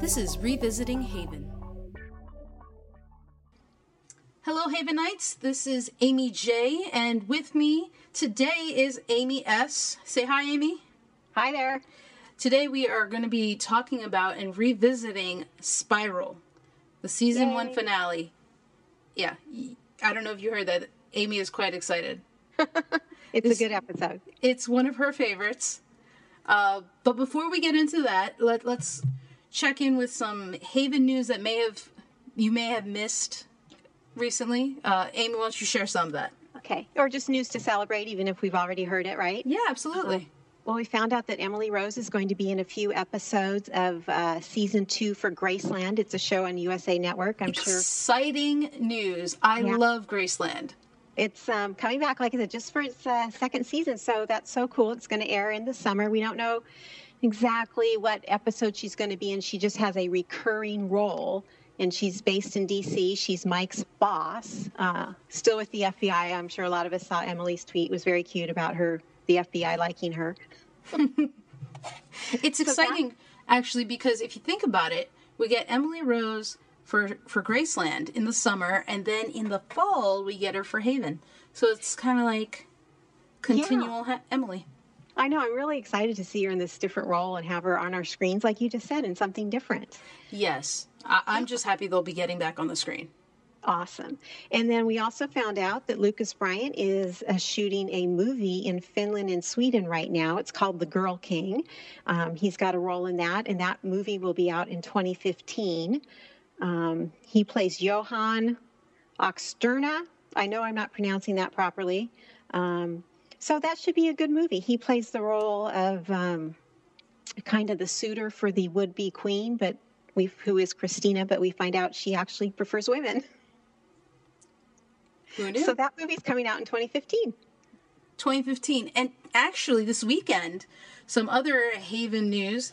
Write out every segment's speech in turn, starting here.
This is Revisiting Haven. Hello, Havenites. This is Amy J, and with me today is Amy S. Say hi, Amy. Hi there. Today we are going to be talking about and revisiting Spiral, the season Yay. one finale. Yeah, I don't know if you heard that. Amy is quite excited. It's This- a good episode. It's one of her favorites. Uh, but before we get into that, let, let's check in with some Haven news that may have you may have missed recently. Uh, Amy, why don't you share some of that? Okay. Or just news to celebrate, even if we've already heard it, right? Yeah, absolutely. Well, we found out that Emily Rose is going to be in a few episodes of uh, season two for Graceland. It's a show on USA Network. I'm sure Exciting news. I Yeah. love Graceland. it's um, coming back, like I said, just for its uh, second season. So that's so cool. It's going to air in the summer. We don't know exactly what episode she's going to be in. She just has a recurring role. And she's based in D.C. She's Mike's boss, uh, still with the FBI. I'm sure a lot of us saw Emily's tweet. It was very cute about her, the FBI liking her. It's that- exciting actually because if you think about it, we get Emily Rose for for Graceland in the summer, and then in the fall we get her for Haven. So it's kind of like continual ha- Emily. I know. I'm really excited to see her in this different role and have her on our screens, like you just said, in something different. Yes, I- I'm just happy they'll be getting back on the screen. Awesome. And then we also found out that Lucas Bryant is uh, shooting a movie in Finland and Sweden right now. It's called The Girl King. Um, he's got a role in that, and that movie will be out in 2015. Um, he plays Johan Oxterna. I know I'm not pronouncing that properly. Um, so that should be a good movie. He plays the role of um, kind of the suitor for the would-be queen, but we who is Christina, but we find out she actually prefers women. So that movie's coming out in 2015. 2015, and actually this weekend, some other Haven news.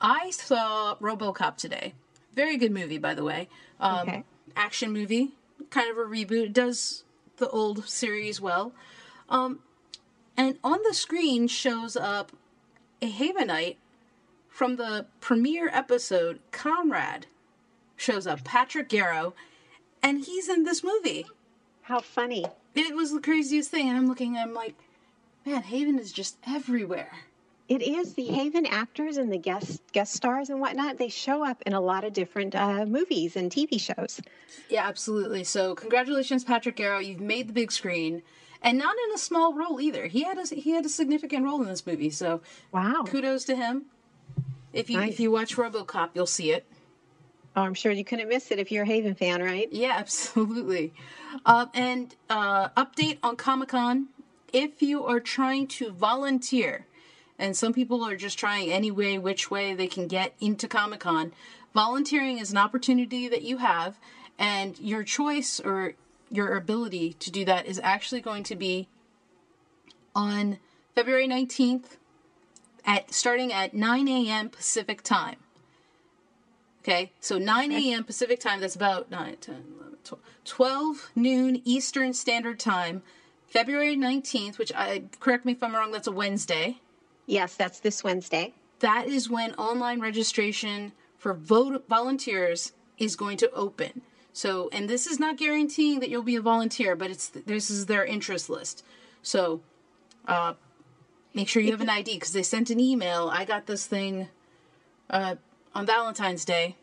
I saw RoboCop today. Very good movie, by the way. Um, Okay. Action movie, kind of a reboot. It does the old series well. Um, and on the screen shows up a Havenite from the premiere episode. Conrad shows up. Patrick Garrow, and he's in this movie. How funny. It was the craziest thing, and I'm looking. I'm like, man, Haven is just everywhere. It is the Haven actors and the guest guest stars and whatnot. They show up in a lot of different uh, movies and TV shows. Yeah, absolutely. So, congratulations, Patrick Garrow. You've made the big screen, and not in a small role either. He had a he had a significant role in this movie. So, Wow. kudos to him. If you Nice. if you watch RoboCop, you'll see it. Oh, I'm sure you couldn't miss it if you're a Haven fan, right? Yeah, absolutely. Uh, and uh, update on Comic Con: if you are trying to volunteer, and some people are just trying any way, which way they can get into Comic Con, volunteering is an opportunity that you have, and your choice or your ability to do that is actually going to be on February 19th at starting at 9 a.m. Pacific time. Okay, so 9 a.m. Pacific time, that's about 9, 10, 11, 12, 12 noon Eastern Standard Time, February 19th, which I, correct me if I'm wrong, that's a Wednesday. Yes, that's this Wednesday. That is when online registration for vote volunteers is going to open. So, and this is not guaranteeing that you'll be a volunteer, but it's this is their interest list. So, uh, make sure you have an ID because they sent an email. I got this thing uh, on Valentine's Day.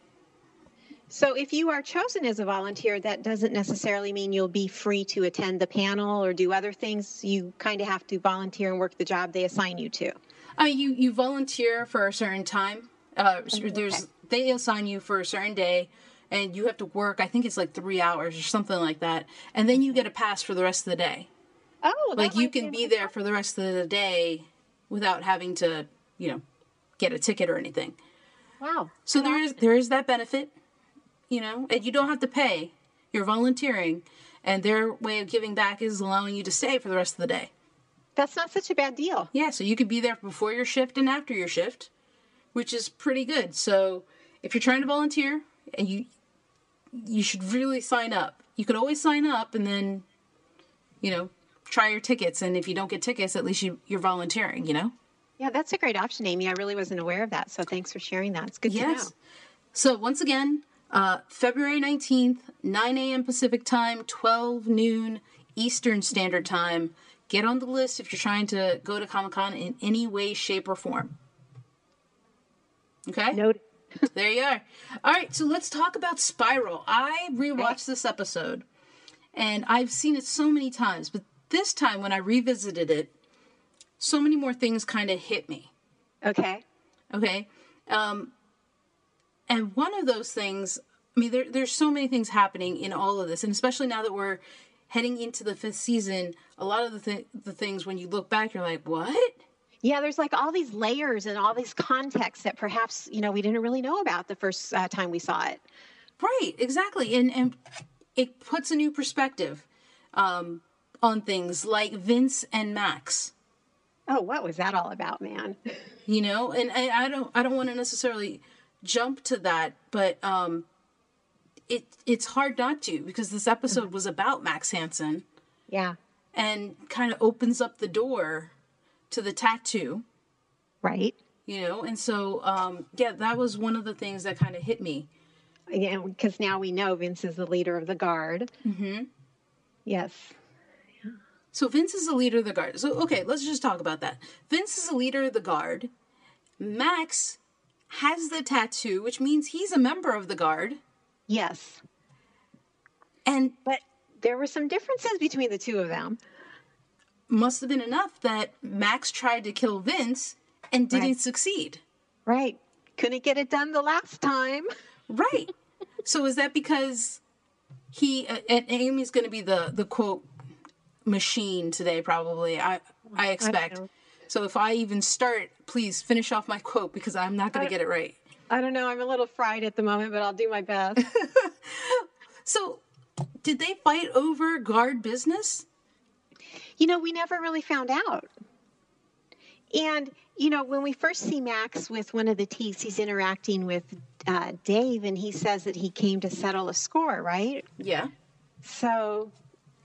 So if you are chosen as a volunteer, that doesn't necessarily mean you'll be free to attend the panel or do other things. You kind of have to volunteer and work the job they assign you to. I mean, you you volunteer for a certain time. Uh, there's they assign you for a certain day, and you have to work. I think it's like three hours or something like that, and then you get a pass for the rest of the day. Oh, Like you can be there for the rest of the day without having to, you know, get a ticket or anything. Wow. So there is there is that benefit, you know, and you don't have to pay. You're volunteering, and their way of giving back is allowing you to stay for the rest of the day. That's not such a bad deal. Yeah, so you could be there before your shift and after your shift, which is pretty good. So if you're trying to volunteer, and you you should really sign up. You could always sign up and then, you know, try your tickets. And if you don't get tickets, at least you, you're volunteering. You know. Yeah, that's a great option, Amy. I really wasn't aware of that. So thanks for sharing that. It's good to know. Yes. So once again, uh, February 19th, 9 a.m. Pacific time, 12 noon Eastern Standard Time. Get on the list if you're trying to go to Comic Con in any way, shape, or form. Okay? Noted. there you are. All right, so let's talk about Spiral. I rewatched this episode and I've seen it so many times, but this time when I revisited it, so many more things kind of hit me. Okay. Okay. Um, and one of those things, I mean, there, there's so many things happening in all of this, and especially now that we're heading into the fifth season, a lot of the, th- the things when you look back, you're like, what? Yeah, there's like all these layers and all these contexts that perhaps you know we didn't really know about the first uh, time we saw it. Right, exactly, and and it puts a new perspective um, on things like Vince and Max. Oh, what was that all about, man? You know, and I, I don't I don't want to necessarily jump to that, but um, it it's hard not to because this episode was about Max Hansen Yeah. and kind of opens up the door to the tattoo, Right. you know, and so um, yeah, that was one of the things that kind of hit me. Yeah, because now we know Vince is the leader of the guard. Mm-hmm. Yes. So Vince is the leader of the guard. So okay, let's just talk about that. Vince is the leader of the guard. Max has the tattoo, which means he's a member of the guard. Yes. And But there were some differences between the two of them. Must have been enough that Max tried to kill Vince and didn't Right. succeed. Right. Couldn't get it done the last time. Right. so is that because he uh, and Amy's going to be the the quote machine today probably. I I expect. know. so if I even start, please finish off my quote because I'm not going to get it right. I don't know. I'm a little fried at the moment, but I'll do my best. So did they fight over guard business? You know, we never really found out. And, you know, when we first see Max with one of the T's, he's interacting with uh, Dave and he says that he came to settle a score, right? Yeah. So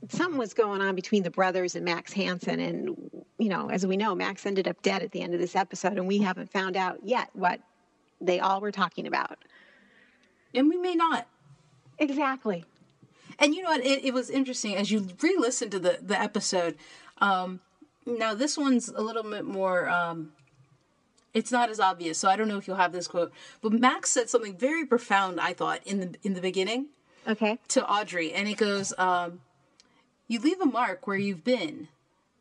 something was going on between the brothers and Max Hansen. And, you know, as we know, Max ended up dead at the end of this episode, and we haven't found out yet what they all were talking about. And we may not. Exactly. And you know what? It, it was interesting as you re-listen to the the episode. Um, now this one's a little bit more. Um, it's not as obvious, so I don't know if you'll have this quote. But Max said something very profound. I thought in the in the beginning Okay. to Audrey, and it goes, um, "You leave a mark where you've been,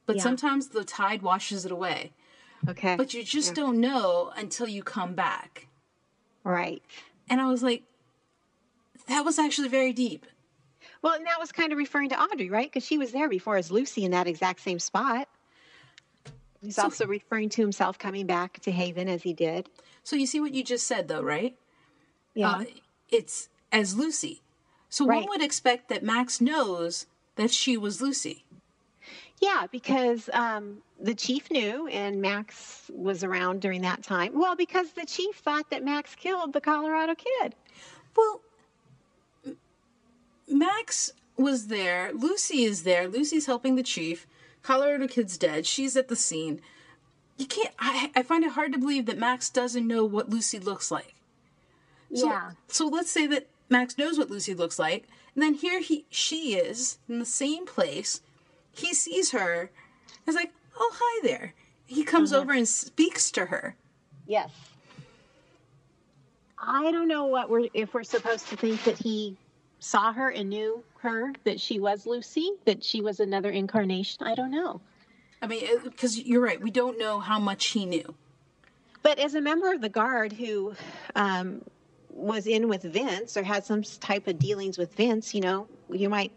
but Yeah. sometimes the tide washes it away. Okay. But you just don't know until you come back." right. And I was like, "That was actually very deep." Well, and that was kind of referring to Audrey, right? Because she was there before as Lucy in that exact same spot. He's So- also referring to himself coming back to Haven as he did. So you see what you just said, though, right? Yeah. uh, it's as Lucy. So Right. one would expect that Max knows that she was Lucy. yeah, because um, the chief knew and Max was around during that time. Well, because the chief thought that Max killed the Colorado kid. Well, Max was there. Lucy is there. Lucy's helping the chief. Colorado Kid's dead. She's at the scene. You can't. I, I find it hard to believe that Max doesn't know what Lucy looks like. So, Yeah. So let's say that Max knows what Lucy looks like, and then here he she is in the same place. He sees her. He's like, "Oh, hi there." He comes uh-huh. over and speaks to her. Yes. I don't know what we're if we're supposed to think that he saw her and knew her that she was Lucy, that she was another incarnation. I don't know. I mean, because you're right. We don't know how much he knew. But as a member of the guard who um, was in with Vince or had some type of dealings with Vince, you know, you might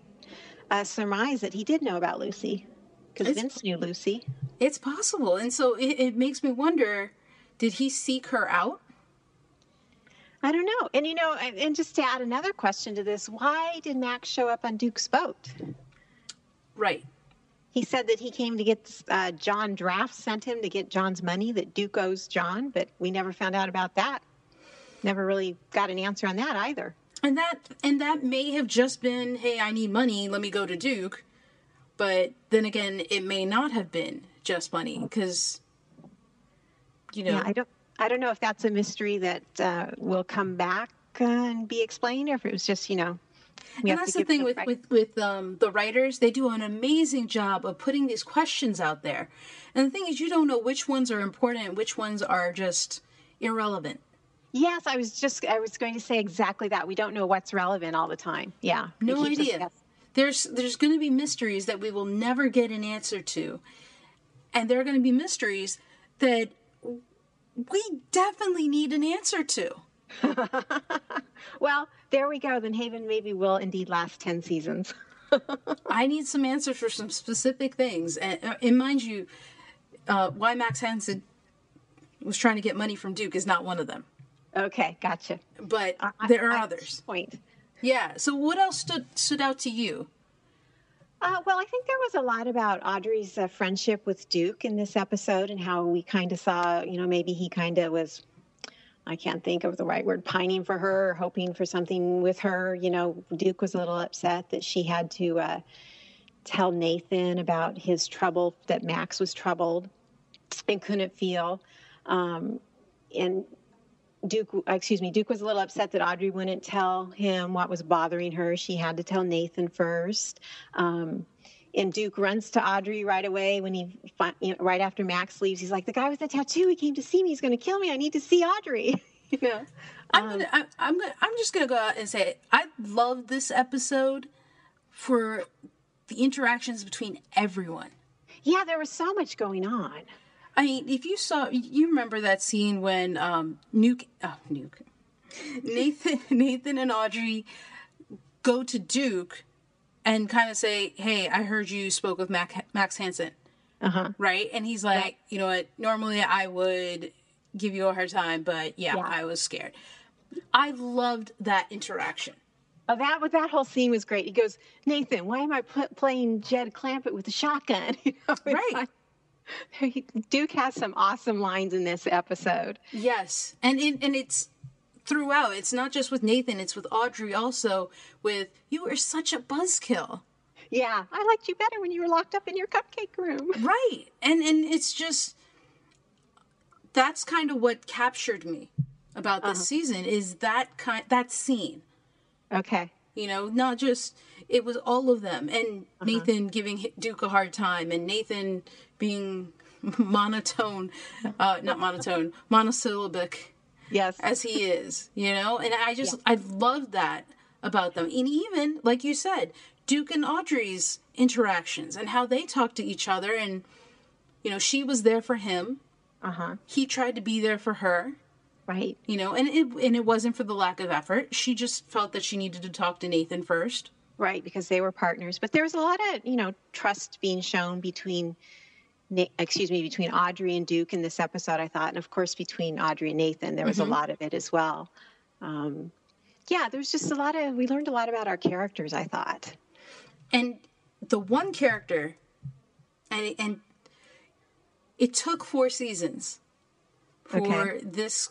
uh, surmise that he did know about Lucy because Vince knew Lucy. It's possible, and so it, it makes me wonder: Did he seek her out? I don't know. And you know, and, just to add another question to this, why did Max show up on Duke's boat? Right. He said that he came to get uh, John Draft sent him to get John's money that Duke owes John, but we never found out about that. Never really got an answer on that either. And that and that may have just been, "Hey, I need money. Let me go to Duke." But then again, it may not have been just money because, you know, Yeah, I don't. I don't know if that's a mystery that uh, will come back and be explained, or if it was just you know. and that's the thing with right. with with um, the writers; they do an amazing job of putting these questions out there. And the thing is, you don't know which ones are important and which ones are just irrelevant. Yes, I was just I was going to say exactly that. We don't know what's relevant all the time. Yeah, no idea. There's there's going to be mysteries that we will never get an answer to, and there are going to be mysteries that we definitely need an answer to. well, there we go. Then Haven maybe will indeed last 10 seasons. I need some answers for some specific things. And, uh, and mind you, uh, why Max Hansen was trying to get money from Duke is not one of them. Okay, gotcha. But there are I, others. Point. Yeah. So what else stood stood out to you? Uh, well, I think there was a lot about Audrey's uh, friendship with Duke in this episode, and how we kind of saw, you know, maybe he kind of was, I can't think of the right word, pining for her, hoping for something with her. You know, Duke was a little upset that she had to uh, tell Nathan about his trouble, that Max was troubled and couldn't feel. Um, and Duke, excuse me, Duke was a little upset that Audrey wouldn't tell him what was bothering her. She had to tell Nathan first. Um, and Duke runs to Audrey right away when he, you know, right after Max leaves. He's like, "The guy with the tattoo, he came to see me. He's going to kill me. I need to see Audrey." you know. I'm gonna, I, I'm gonna, I'm just gonna go out and say I love this episode for the interactions between everyone. Yeah, there was so much going on. I mean, if you saw, you remember that scene when um, Nuke, oh, Nuke, Nathan, Nathan and Audrey go to Duke and kind of say, "Hey, I heard you spoke with Mac, Max Hansen, uh-huh. right?" And he's like, right. "You know what? Normally I would give you a hard time, but yeah, yeah. I was scared." I loved that interaction. Oh, that that whole scene was great. He goes, Nathan, why am I pl- playing Jed Clampett with a shotgun? You know, right. Like, Duke has some awesome lines in this episode. Yes, and it, and it's throughout. It's not just with Nathan; it's with Audrey also. With you were such a buzzkill. Yeah, I liked you better when you were locked up in your cupcake room. Right, and and it's just that's kind of what captured me about this uh-huh. season is that kind that scene. Okay. You know, not just it was all of them and uh-huh. Nathan giving Duke a hard time and Nathan being monotone, uh, not monotone, monosyllabic. Yes. As he is, you know? And I just, yeah. I love that about them. And even, like you said, Duke and Audrey's interactions and how they talk to each other. And, you know, she was there for him. Uh huh. He tried to be there for her. Right. You know, and it and it wasn't for the lack of effort. She just felt that she needed to talk to Nathan first. Right, because they were partners. But there was a lot of, you know, trust being shown between excuse me, between Audrey and Duke in this episode, I thought, and of course between Audrey and Nathan, there was mm-hmm. a lot of it as well. Um, yeah, there's just a lot of we learned a lot about our characters. I thought, and the one character, and and it took four seasons for okay. this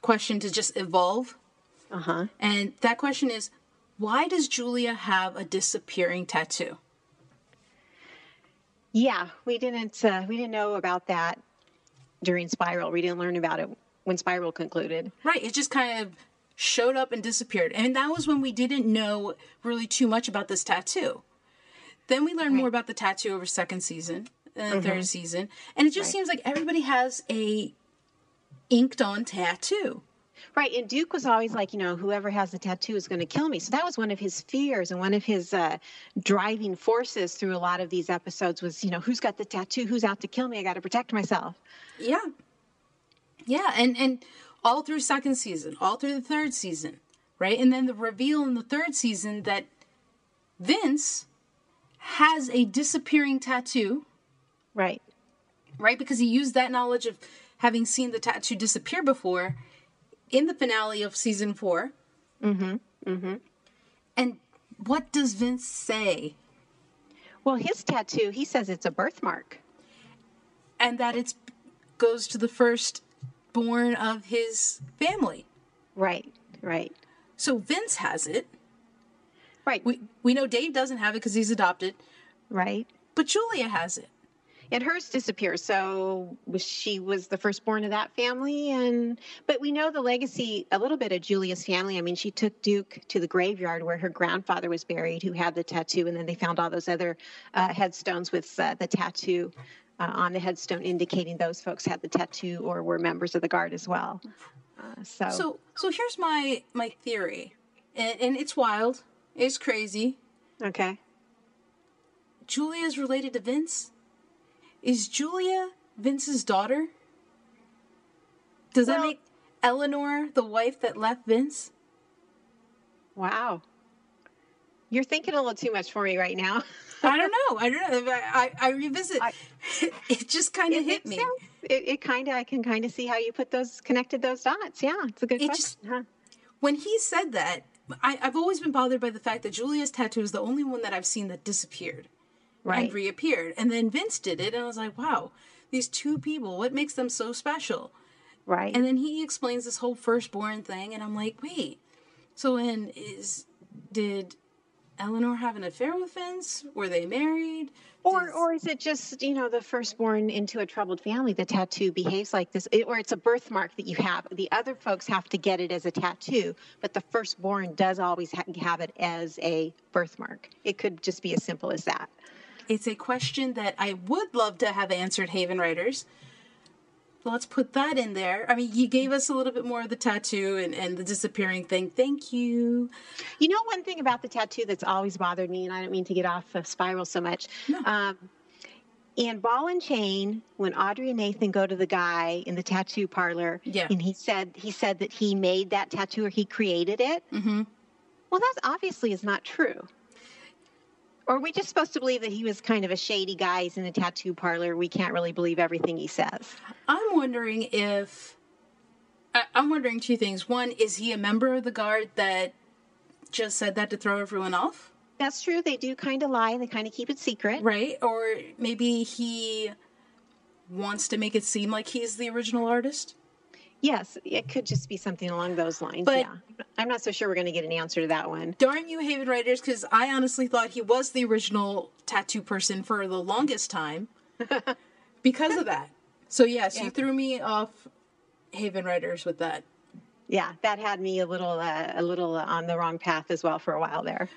question to just evolve. Uh huh. And that question is, why does Julia have a disappearing tattoo? Yeah, we didn't uh, we didn't know about that during Spiral. We didn't learn about it when Spiral concluded. Right. It just kind of showed up and disappeared. And that was when we didn't know really too much about this tattoo. Then we learned right. more about the tattoo over second season, and mm-hmm. third season, and it just right. seems like everybody has a inked on tattoo. Right. And Duke was always like, you know, whoever has the tattoo is going to kill me. So that was one of his fears and one of his uh, driving forces through a lot of these episodes was, you know, who's got the tattoo? Who's out to kill me? I got to protect myself. Yeah. Yeah. And, and all through second season, all through the third season, right? And then the reveal in the third season that Vince has a disappearing tattoo. Right. Right? Because he used that knowledge of having seen the tattoo disappear before in the finale of season 4 Mm-hmm. Mm-hmm. And what does Vince say? Well, his tattoo, he says it's a birthmark. And that it goes to the first born of his family. Right, right. So Vince has it. Right. We we know Dave doesn't have it because he's adopted. Right. But Julia has it. And hers disappears. So she was the firstborn of that family, and but we know the legacy a little bit of Julia's family. I mean, she took Duke to the graveyard where her grandfather was buried, who had the tattoo, and then they found all those other uh, headstones with uh, the tattoo. Uh, on the headstone indicating those folks had the tattoo or were members of the guard as well. Uh, so, so, so here's my my theory, and, and it's wild, it's crazy. Okay. Julia is related to Vince. Is Julia Vince's daughter? Does well, that make Eleanor the wife that left Vince? Wow. You're thinking a little too much for me right now. I don't know. I don't know. I, I, revisit. I, it just kind of hit me. It, it kind of. I can kind of see how you put those connected those dots. Yeah, it's a good it question. Just, huh? When he said that, I, I've always been bothered by the fact that Julia's tattoo is the only one that I've seen that disappeared right. and reappeared. And then Vince did it, and I was like, wow, these two people, what makes them so special? Right. And then he explains this whole firstborn thing, and I'm like, wait, so when is did Eleanor have an affair with Vince? Were they married? Or, or is it just you know the firstborn into a troubled family? The tattoo behaves like this, it, or it's a birthmark that you have. The other folks have to get it as a tattoo, but the firstborn does always ha- have it as a birthmark. It could just be as simple as that. It's a question that I would love to have answered, Haven writers. Let's put that in there. I mean, you gave us a little bit more of the tattoo and, and the disappearing thing. Thank you. You know, one thing about the tattoo that's always bothered me, and I don't mean to get off of spiral so much. No. Um, in Ball and Chain, when Audrey and Nathan go to the guy in the tattoo parlor, yeah. and he said he said that he made that tattoo or he created it. Mm-hmm. Well, that obviously is not true. Or are we just supposed to believe that he was kind of a shady guy? He's in a tattoo parlor. We can't really believe everything he says. I'm wondering if. I, I'm wondering two things. One, is he a member of the guard that just said that to throw everyone off? That's true. They do kind of lie. They kind of keep it secret. Right. Or maybe he wants to make it seem like he's the original artist. Yes, it could just be something along those lines. But yeah. I'm not so sure we're going to get an answer to that one. Darn you, Haven Writers, because I honestly thought he was the original tattoo person for the longest time because of that. So, yes, yeah. you threw me off Haven Writers with that. Yeah, that had me a little, uh, a little on the wrong path as well for a while there.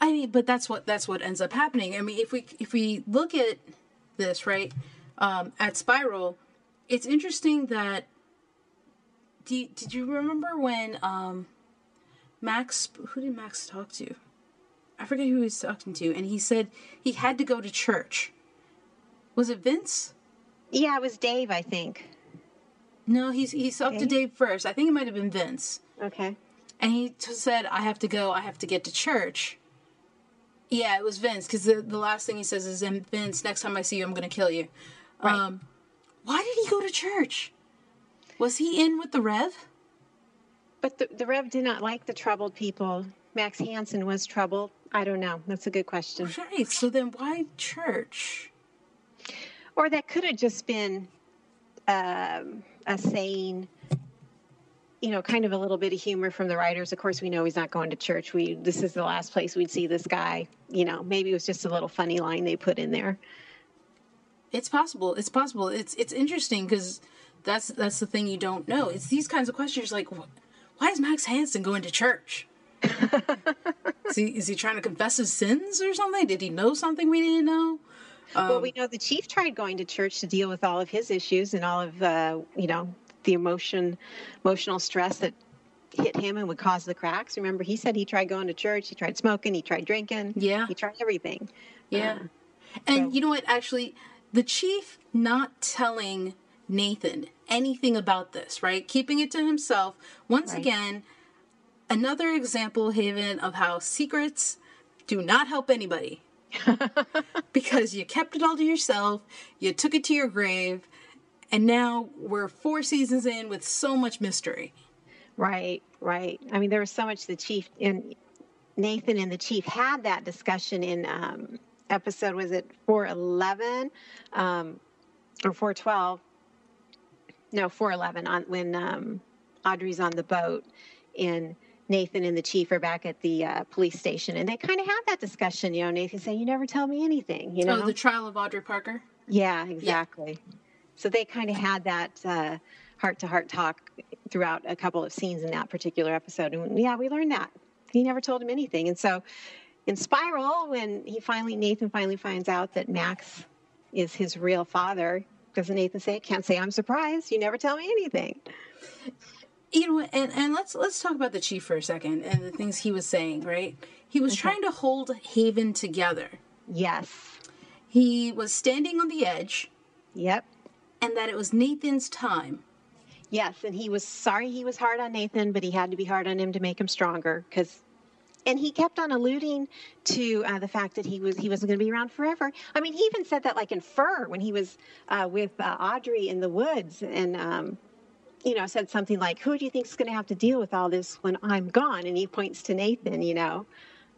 I mean, but that's what that's what ends up happening. I mean, if we if we look at this right um, at Spiral, it's interesting that did, did you remember when um, Max, who did Max talk to? I forget who he was talking to, and he said he had to go to church. Was it Vince? Yeah, it was Dave, I think. No, he's he talked to Dave first. I think it might have been Vince. Okay. And he said, "I have to go. I have to get to church." Yeah, it was Vince because the, the last thing he says is, "And "Vince, next time I see you, I'm going to kill you." Right. Um, why did he go to church? Was he in with the Rev? But the, the Rev did not like the troubled people. Max Hansen was troubled. I don't know. That's a good question. Right. So then why church? Or that could have just been um, a saying, you know, kind of a little bit of humor from the writers. Of course, we know he's not going to church. We this is the last place we'd see this guy. You know, maybe it was just a little funny line they put in there. It's possible. It's possible. It's it's interesting because that's that's the thing you don't know. It's these kinds of questions like, why is Max Hansen going to church? is, he, is he trying to confess his sins or something? Did he know something we didn't know? Um, well, we know the chief tried going to church to deal with all of his issues and all of uh, you know the emotion, emotional stress that hit him and would cause the cracks. Remember, he said he tried going to church, he tried smoking, he tried drinking, yeah, he tried everything. Yeah, uh, and so. you know what? Actually, the chief not telling Nathan anything about this, right? Keeping it to himself. Once right. again, another example, Haven, of how secrets do not help anybody. because you kept it all to yourself, you took it to your grave, and now we're four seasons in with so much mystery. Right, right. I mean, there was so much the chief and Nathan and the chief had that discussion in um, episode was it 411 um, or 412 no 411 on when um, audrey's on the boat and nathan and the chief are back at the uh, police station and they kind of have that discussion you know nathan saying you never tell me anything you know oh the trial of audrey parker Yeah, exactly. Yeah. So they kind of had that heart to heart talk throughout a couple of scenes in that particular episode. And yeah, we learned that. He never told him anything. And so in Spiral, when he finally, Nathan finally finds out that Max is his real father, doesn't Nathan say, can't say I'm surprised. You never tell me anything. You know, and, and let's let's talk about the chief for a second and the things he was saying, right? He was okay. trying to hold Haven together. Yes. He was standing on the edge. Yep. And that it was Nathan's time. Yes, and he was sorry he was hard on Nathan, but he had to be hard on him to make him stronger because and he kept on alluding to uh, the fact that he was he wasn't going to be around forever. I mean, he even said that like in Fur when he was uh, with uh, Audrey in the woods, and um, you know said something like, "Who do you think is going to have to deal with all this when I'm gone?" And he points to Nathan. You know,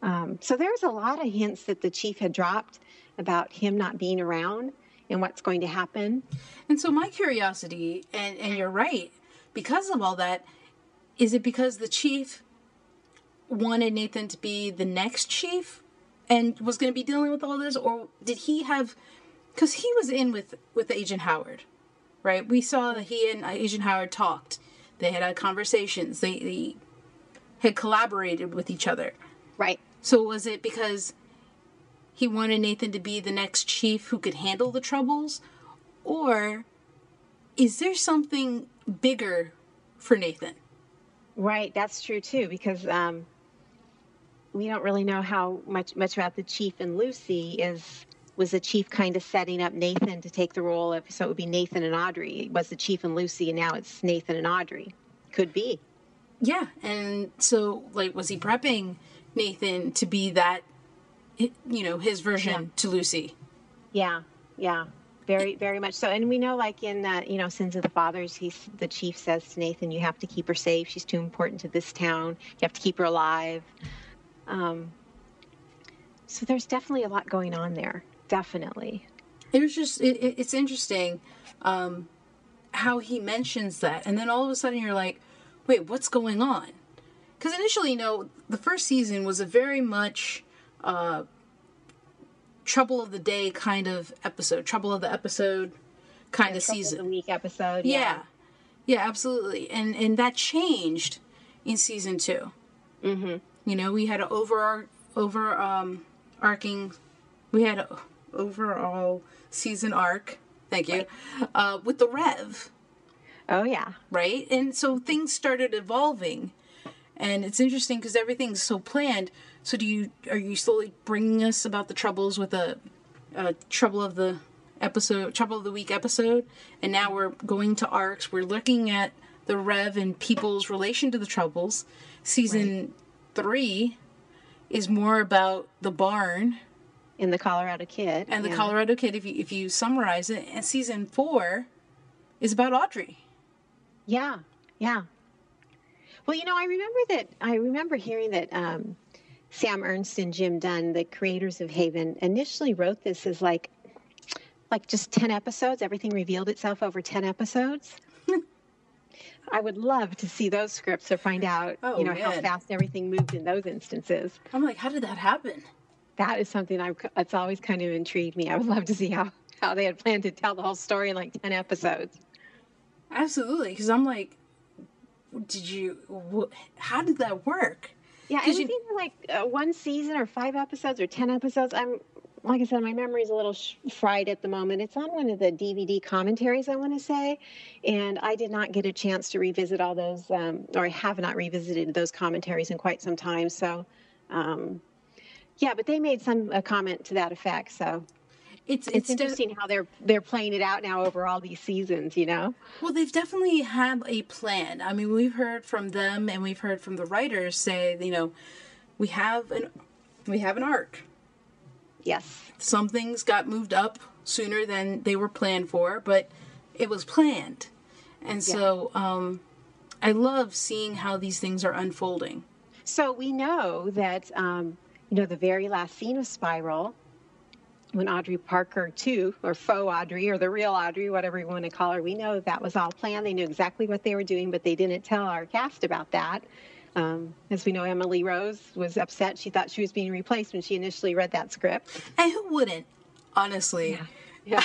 um, so there's a lot of hints that the chief had dropped about him not being around and what's going to happen. And so my curiosity, and and you're right, because of all that, is it because the chief wanted Nathan to be the next chief and was going to be dealing with all this, or did he have? Because he was in with with Agent Howard, right? We saw that he and Agent Howard talked. They had had conversations. They, they had collaborated with each other. Right. So was it because he wanted Nathan to be the next chief who could handle the troubles, or is there something bigger for Nathan? Right, that's true too. Because um, we don't really know how much much about the chief and Lucy is was the chief kind of setting up Nathan to take the role of so it would be Nathan and Audrey. It was the chief and Lucy and now it's Nathan and Audrey. Could be. Yeah, and so like was he prepping Nathan to be that you know, his version yeah. to Lucy? Yeah. Yeah. Very, very much so. And we know, like in, uh, you know, Sins of the Fathers, he's the chief says to Nathan, "You have to keep her safe. She's too important to this town. You have to keep her alive." Um, so there's definitely a lot going on there. Definitely. It was just it, it, it's interesting um, how he mentions that, and then all of a sudden you're like, wait, what's going on? Because initially, you know, the first season was a very much uh, trouble of the day kind of episode, trouble of the episode kind yeah, of season, of the week episode. Yeah. yeah, yeah, absolutely, and and that changed in season 2 mm-hmm. You know, we had an over over um, arcing, we had an overall season arc. Thank you. Right. Uh, with the Rev. Oh yeah. Right, and so things started evolving, and it's interesting because everything's so planned. So do you are you slowly bringing us about the troubles with a, a trouble of the episode, trouble of the week episode, and now we're going to arcs. We're looking at the Rev and people's relation to the troubles. Season right three is more about the barn in the Colorado Kid and the yeah. Colorado Kid. If you if you summarize it, and season four is about Audrey. Yeah, yeah. Well, you know, I remember that. I remember hearing that um, Sam Ernst and Jim Dunn, the creators of Haven, initially wrote this as like like just 10 episodes everything revealed itself over 10 episodes I would love to see those scripts to find out, oh, you know, man. how fast everything moved in those instances. I'm like, how did that happen? That is something I've, it's always kind of intrigued me. I would love to see how, how they had planned to tell the whole story in like 10 episodes. Absolutely. Because I'm like, did you, wh- how did that work? Yeah, and you, like uh, one season or five episodes or 10 episodes. I'm like I said, my memory is a little sh- fried at the moment. It's on one of the DVD commentaries, I want to say, and I did not get a chance to revisit all those, um, or I have not revisited those commentaries in quite some time. So, um, yeah, but they made some a comment to that effect. So it's it's, it's interesting how they're they're playing it out now over all these seasons. You know. Well, they've definitely had a plan. I mean, we've heard from them, and we've heard from the writers say, you know, we have an we have an arc Yes. Some things got moved up sooner than they were planned for, but it was planned. And so um, I love seeing how these things are unfolding. So we know that, um, you know, the very last scene of Spiral, when Audrey Parker, too, or faux Audrey, or the real Audrey, whatever you want to call her, we know that was all planned. They knew exactly what they were doing, but they didn't tell our cast about that. Um, as we know, Emily Rose was upset. She thought she was being replaced when she initially read that script. And who wouldn't, honestly? Yeah. Yeah.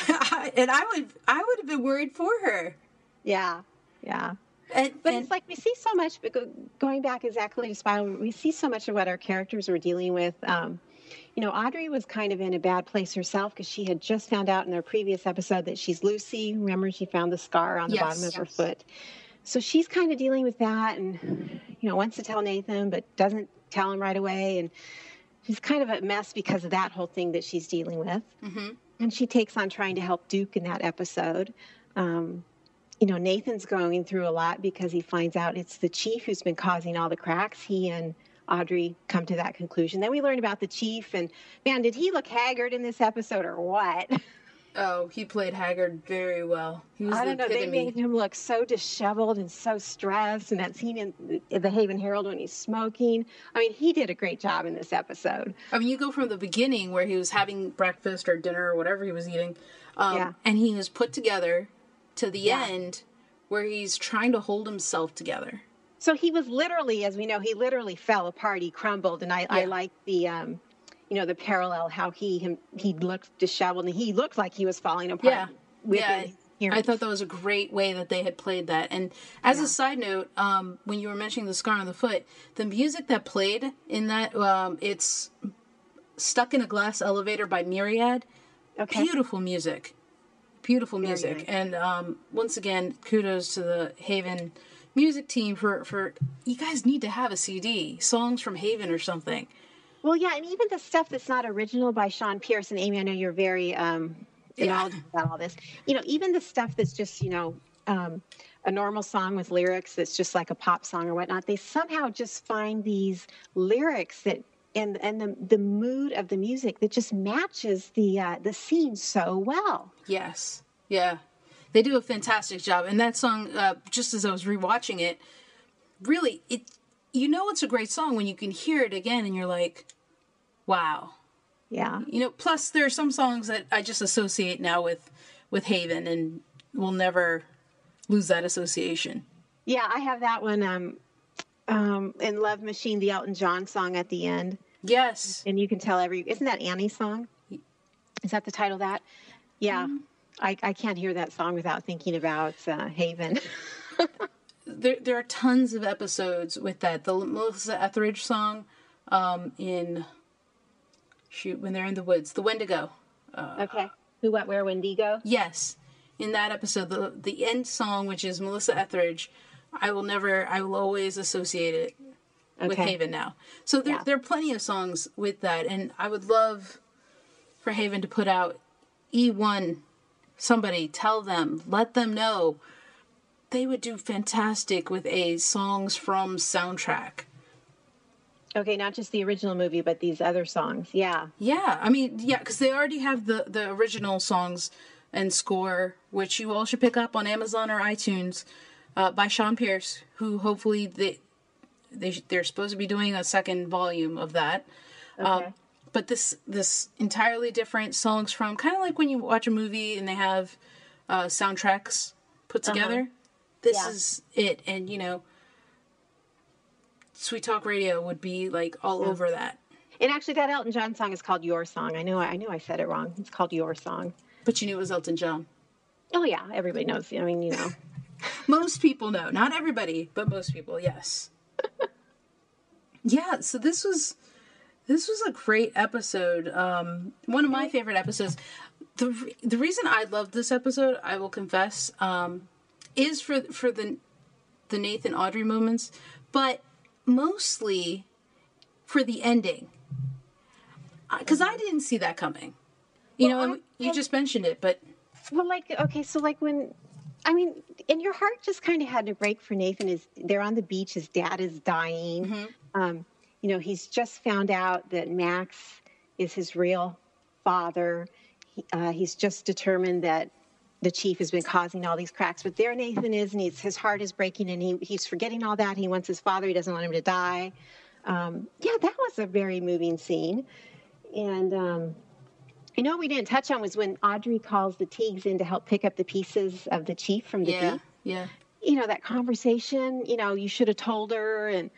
and I would I would have been worried for her. Yeah. Yeah. And, But and it's like we see so much, but going back exactly to Spiral, we see so much of what our characters were dealing with. Um, you know, Audrey was kind of in a bad place herself because she had just found out in their previous episode that she's Lucy. Remember, she found the scar on the Yes. bottom of her foot. So she's kind of dealing with that and, you know, wants to tell Nathan, but doesn't tell him right away. And she's kind of a mess because of that whole thing that she's dealing with Mhm. and she takes on trying to help Duke in that episode. Um, you know, Nathan's going through a lot because he finds out it's the chief who's been causing all the cracks. He and Audrey come to that conclusion. Then we learn about the chief, and man, did he look haggard in this episode or what? oh, he played Haggard very well. He was I don't know. They made him look so disheveled and so stressed. And that scene in the Haven Herald when he's smoking. I mean, he did a great job in this episode. I mean, you go from the beginning where he was having breakfast or dinner or whatever he was eating, um, Yeah. and he was put together, to the Yeah. end where he's trying to hold himself together. So he was literally, as we know, he literally fell apart. He crumbled, and I, I Yeah. like the, um, you know, the parallel how he him, he looked disheveled and he looked like he was falling apart. Yeah. yeah. I thought that was a great way that they had played that. And as Yeah. a side note, um, when you were mentioning the scar on the foot, the music that played in that, um, it's Stuck in a Glass Elevator by Myriad. okay. Beautiful music. Beautiful music. And um, once again, kudos to the Haven music team for, for you guys need to have a CD, songs from Haven or something. Well, yeah, and even the stuff that's not original by Shawn Pierce and Amy. I know you're very um, Yeah. knowledgeable about all this. You know, even the stuff that's just you know. Um, a normal song with lyrics that's just like a pop song or whatnot. They somehow just find these lyrics that and and the the mood of the music that just matches the uh, the scene so well. Yes. Yeah. They do a fantastic job. And that song, uh, just as I was rewatching it, really, it you know it's a great song when you can hear it again and you're like, wow. Yeah. You know, plus there are some songs that I just associate now with with Haven and will never lose that association. Yeah, I have that one um, um, in Love Machine, the Elton John song at the end. Yes. And you can tell every, isn't that Annie's song? Is that the title of that? Yeah. I, I can't hear that song without thinking about uh, Haven. There there are tons of episodes with that. The Melissa Etheridge song um in shoot when they're in the woods, the Wendigo. okay. Who, went where, Wendigo? Yes, in that episode, the the end song, which is Melissa Etheridge, I will never, I will always associate it with Haven now. So there Yeah. there are plenty of songs with that, and I would love for Haven to put out E one. Somebody tell them, let them know. They would do fantastic with a songs from soundtrack. Okay, not just the original movie, but these other songs. Yeah. Yeah, I mean, yeah, because they already have the the original songs and score, which you all should pick up on Amazon or iTunes, uh, by Shawn Pierce, who hopefully they they they're supposed to be doing a second volume of that. Okay. Um, but this this entirely different songs from kind of like when you watch a movie and they have uh, soundtracks put together. This Yeah. is it, and you know, Sweet Talk Radio would be like all over that. and actually, that Elton John song is called Your Song. I know, I knew I said it wrong. It's called Your Song. But you knew it was Elton John. Oh, yeah. Everybody knows. I mean, you know. Most people know. Not everybody, but most people, yes. yeah, so this was this was a great episode. Um one of my favorite episodes. The the reason I loved this episode, I will confess, um is for for the the Nathan Audrey moments, but mostly for the ending. Cuz I didn't see that coming. You Well, know, I- you just mentioned it, but Well, like okay, so like when, I mean, and your heart just kind of had to break for Nathan. Is they're on the beach, his dad is dying. Um, you know, he's just found out that Max is his real father. He, uh, he's just determined that the chief has been causing all these cracks. But there Nathan is, and he's, his heart is breaking, and he, he's forgetting all that. He wants his father. He doesn't want him to die. Um, yeah, that was a very moving scene. And um, you know, what we didn't touch on was when Audrey calls the Teagues in to help pick up the pieces of the chief from the yeah, beach. yeah. You know, that conversation, you know, you should have told her. And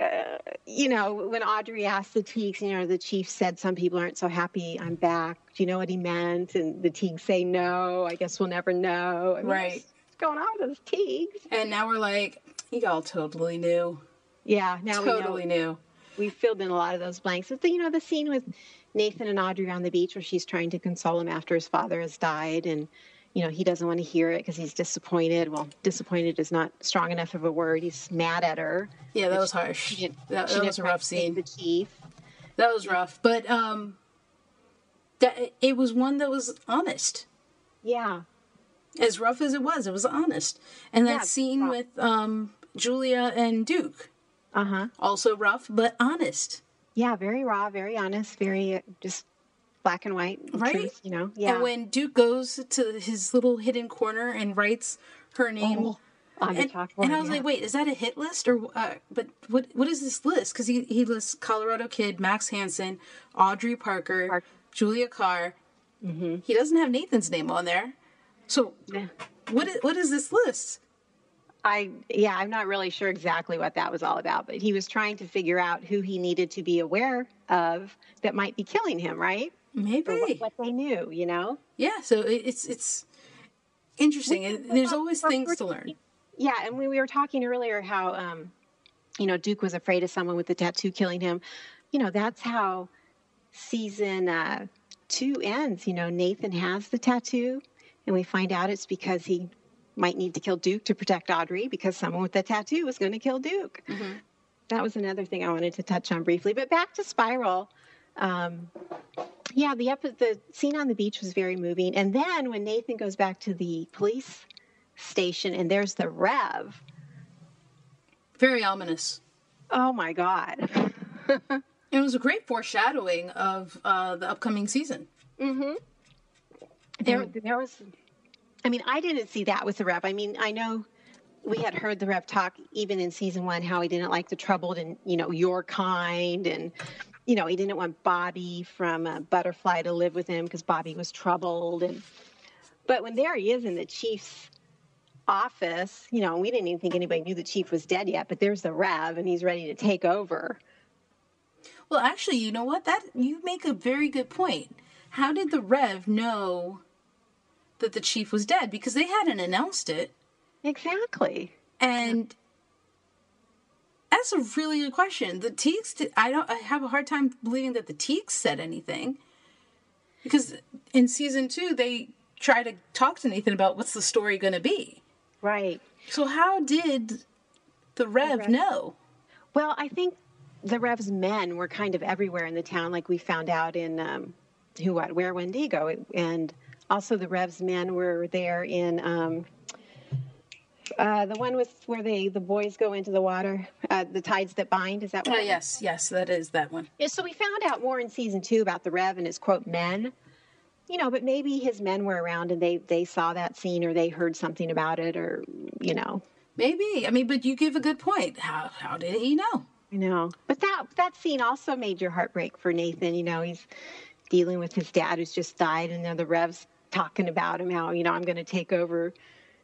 uh, you know, when Audrey asked the Teagues, you know, the chief said some people aren't so happy I'm back. Do you know what he meant? And the Teagues say no. I guess we'll never know. I mean, Right. What's going on with those Teagues? And now we're like, y'all totally knew. Yeah, now we know Totally knew. we filled in a lot of those blanks. But the, you know, the scene with Nathan and Audrey on the beach where she's trying to console him after his father has died, and you know he doesn't want to hear it because he's disappointed. Well, disappointed is not strong enough of a word. He's mad at her. Yeah, that was harsh. She That, that was a rough scene. The chief. That was rough. But um that it was one that was honest. Yeah, As rough as it was, it was honest. And that Yeah, scene rough. with um Julia and Duke, uh huh. also rough but honest. Yeah, very raw, very honest, very uh, just black and white. Right? Truth, you know. Yeah. And when Duke goes to his little hidden corner and writes her name Oh, on the and, chalkboard, and I was yeah. like, wait, is that a hit list or? Uh, but what what is this list? Because he he lists Colorado Kid, Max Hansen, Audrey Parker, Park- Julia Carr. He doesn't have Nathan's name on there. So Yeah. what is, what is this list? I yeah, I'm not really sure exactly what that was all about, but he was trying to figure out who he needed to be aware of that might be killing him, right? Maybe. What, what they knew, you know? Yeah. So it, it's it's interesting. And There's always Well, things to learn. Yeah, and we, we were talking earlier how um, you know, Duke was afraid of someone with the tattoo killing him. You know, that's how season uh, two ends. You know, Nathan has the tattoo, and we find out it's because he might need to kill Duke to protect Audrey because someone with the tattoo was going to kill Duke. That was another thing I wanted to touch on briefly. But back to Spiral. Um, yeah, the epi- the scene on the beach was very moving, and then when Nathan goes back to the police station and there's the Rev. Very ominous. Oh my God. It was a great foreshadowing of uh, the upcoming season. There, there was. I mean, I didn't see that with the Rev. I mean, I know we had heard the Rev talk even in season one how he didn't like the troubled and you know your kind and you know he didn't want Bobby from uh, Butterfly to live with him because Bobby was troubled and. But when there he is in the chief's office, you know, we didn't even think anybody knew the chief was dead yet. But there's the Rev, and he's ready to take over. Well, actually, you know what? That you make a very good point. How did the Rev know that the chief was dead? Because they hadn't announced it, Exactly. and that's a really good question. The Teagues, did, I don't. I have a hard time believing that the Teagues said anything, because in season two they try to talk to Nathan about what's the story going to be. Right. So how did the Rev, Rev. know? Well, I think the Rev's men were kind of everywhere in the town, like we found out in um, Who What Where Wendigo, and also the Rev's men were there in um, uh, the one with where they the boys go into the water, uh, the tides that bind. Is that Oh yes, yes, that is that one. Yeah, so we found out more in season two about the Rev and his quote men. You know, but maybe his men were around and they they saw that scene or they heard something about it or you know. Maybe. I mean, but you give a good point. How how did he know? I know. But that that scene also made your heart break for Nathan. You know, he's dealing with his dad who's just died, and then the Rev's talking about him how you know I'm going to take over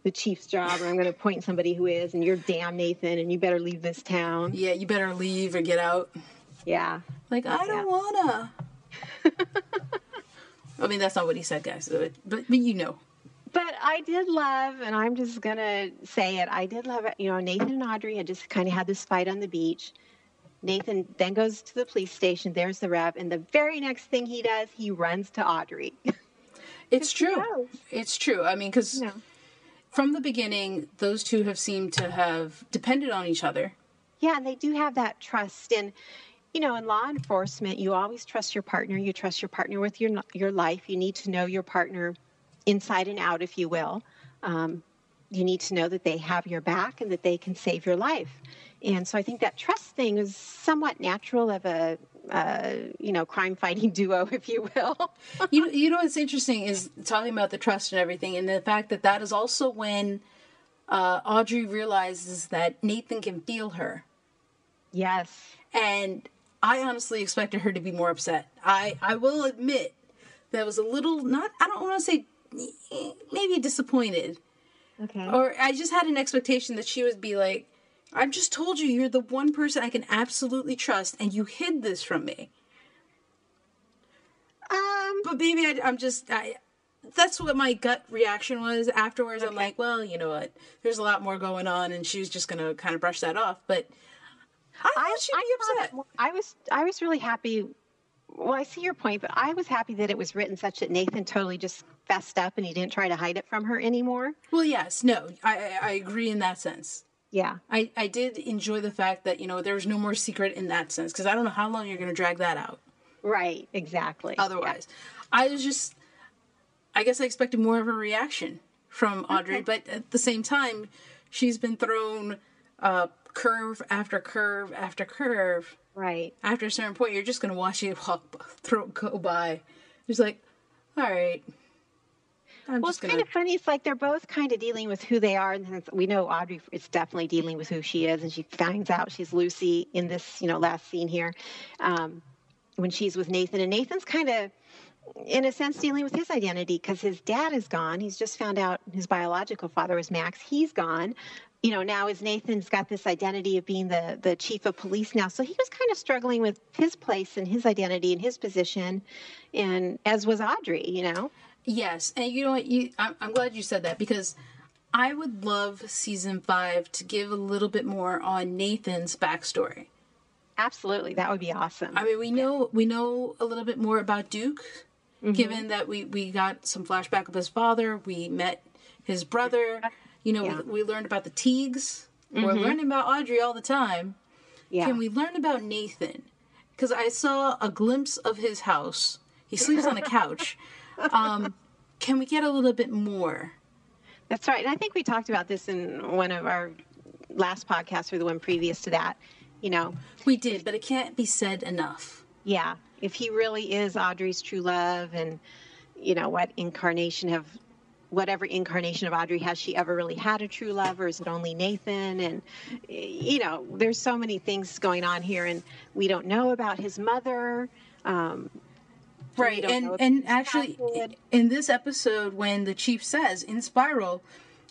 the chief's job, or I'm going to appoint somebody who is, and you're damn Nathan, and you better leave this town. Yeah, you better leave or get out. Yeah. Like I don't wanna. I mean, that's not what he said, guys. But but, but you know. But I did love, and I'm just gonna say it. I did love it. You know, Nathan and Audrey had just kind of had this fight on the beach. Nathan then goes to the police station. There's the Rev, and the very next thing he does, he runs to Audrey. It's true. It's true. I mean, because you know. From the beginning, those two have seemed to have depended on each other. Yeah, and they do have that trust. And you know, in law enforcement, you always trust your partner. You trust your partner with your your life. You need to know your partner inside and out, if you will. Um, you need to know that they have your back and that they can save your life. And so I think that trust thing is somewhat natural of a, uh, you know, crime fighting duo, if you will. you know, you know what's interesting is talking about the trust and everything, and the fact that that is also when uh, Audrey realizes that Nathan can feel her, yes. and I honestly expected her to be more upset. I I will admit that was a little not. I don't want to say maybe disappointed, Okay. or I just had an expectation that she would be like, I've just told you you're the one person I can absolutely trust, and you hid this from me. Um, But maybe I, I'm just. I, that's what my gut reaction was afterwards. I'm like, well, you know what? There's a lot more going on, and she was just gonna kind of brush that off. But I thought I, she'd I be upset. I was I was really happy. Well, I see your point, but I was happy that it was written such that Nathan totally just fessed up and he didn't try to hide it from her anymore. Well, yes, no, I I agree in that sense. Yeah, I, I did enjoy the fact that you know there's no more secret in that sense because I don't know how long you're going to drag that out right, exactly. otherwise. I was just, I guess I expected more of a reaction from Audrey, but at the same time, she's been thrown uh, curve after curve after curve. Right. After a certain point, you're just going to watch it walk throw go by. Just like, all right. I'm Well, it's gonna kind of funny. It's like they're both kind of dealing with who they are, and then we know Audrey is definitely dealing with who she is, and she finds out she's Lucy in this, you know, last scene here, um, when she's with Nathan, and Nathan's kind of, in a sense, dealing with his identity because his dad is gone. He's just found out his biological father was Max. He's gone. You know, now is Nathan's got this identity of being the the chief of police now, so he was kind of struggling with his place and his identity and his position, and as was Audrey. You know. Yes, and you know what? You, I'm, I'm glad you said that because I would love season five to give a little bit more on Nathan's backstory. Absolutely, that would be awesome. I mean, we know we know a little bit more about Duke, mm-hmm. given that we we got some flashback of his father. We met his brother. You know, Yeah. we, we learned about the Teagues. We're mm-hmm. learning about Audrey all the time. yeah, Can we learn about Nathan? Because I saw a glimpse of his house. He sleeps on a couch. Um, can we get a little bit more? that's right. And I think we talked about this in one of our last podcasts or the one previous to that. You know, We did, but it can't be said enough. yeah, if he really is Audrey's true love, and you know what incarnation of whatever incarnation of Audrey has she ever really had a true love, or is it only Nathan? And you know, there's so many things going on here, and we don't know about his mother. Um, Right, and know and actually, childhood. in this episode, when the chief says in Spiral,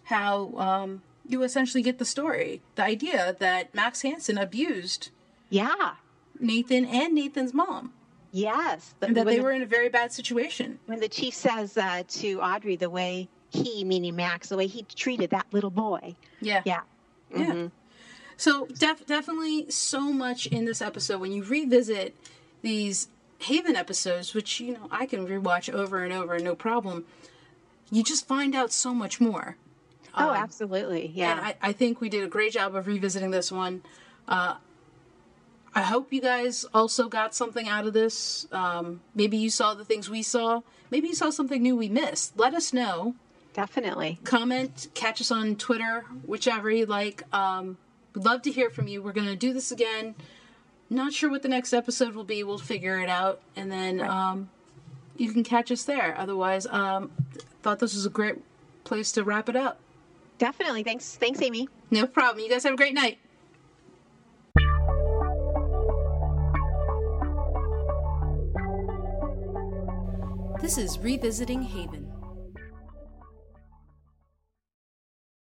how um, you essentially get the story, the idea that Max Hansen abused yeah, Nathan and Nathan's mom, yes, and that they the- were in a very bad situation. when the chief says uh, to Audrey the way he, meaning Max, the way he treated that little boy. Yeah, Yeah. yeah. So def- definitely so much in this episode when you revisit these Haven episodes, which you know I can rewatch over and over, no problem. You just find out so much more. Oh, absolutely. Yeah. And I, I think we did a great job of revisiting this one. Uh, I hope you guys also got something out of this. Um, maybe you saw the things we saw. Maybe you saw something new we missed. Let us know. Definitely. Comment, catch us on Twitter, whichever you like. Um, we'd love to hear from you. We're going to do this again. Not sure what the next episode will be. We'll figure it out. And then um, you can catch us there. Otherwise, um, thought this was a great place to wrap it up. Definitely. Thanks. Thanks, Amy. No problem. You guys have a great night. This is Revisiting Haven.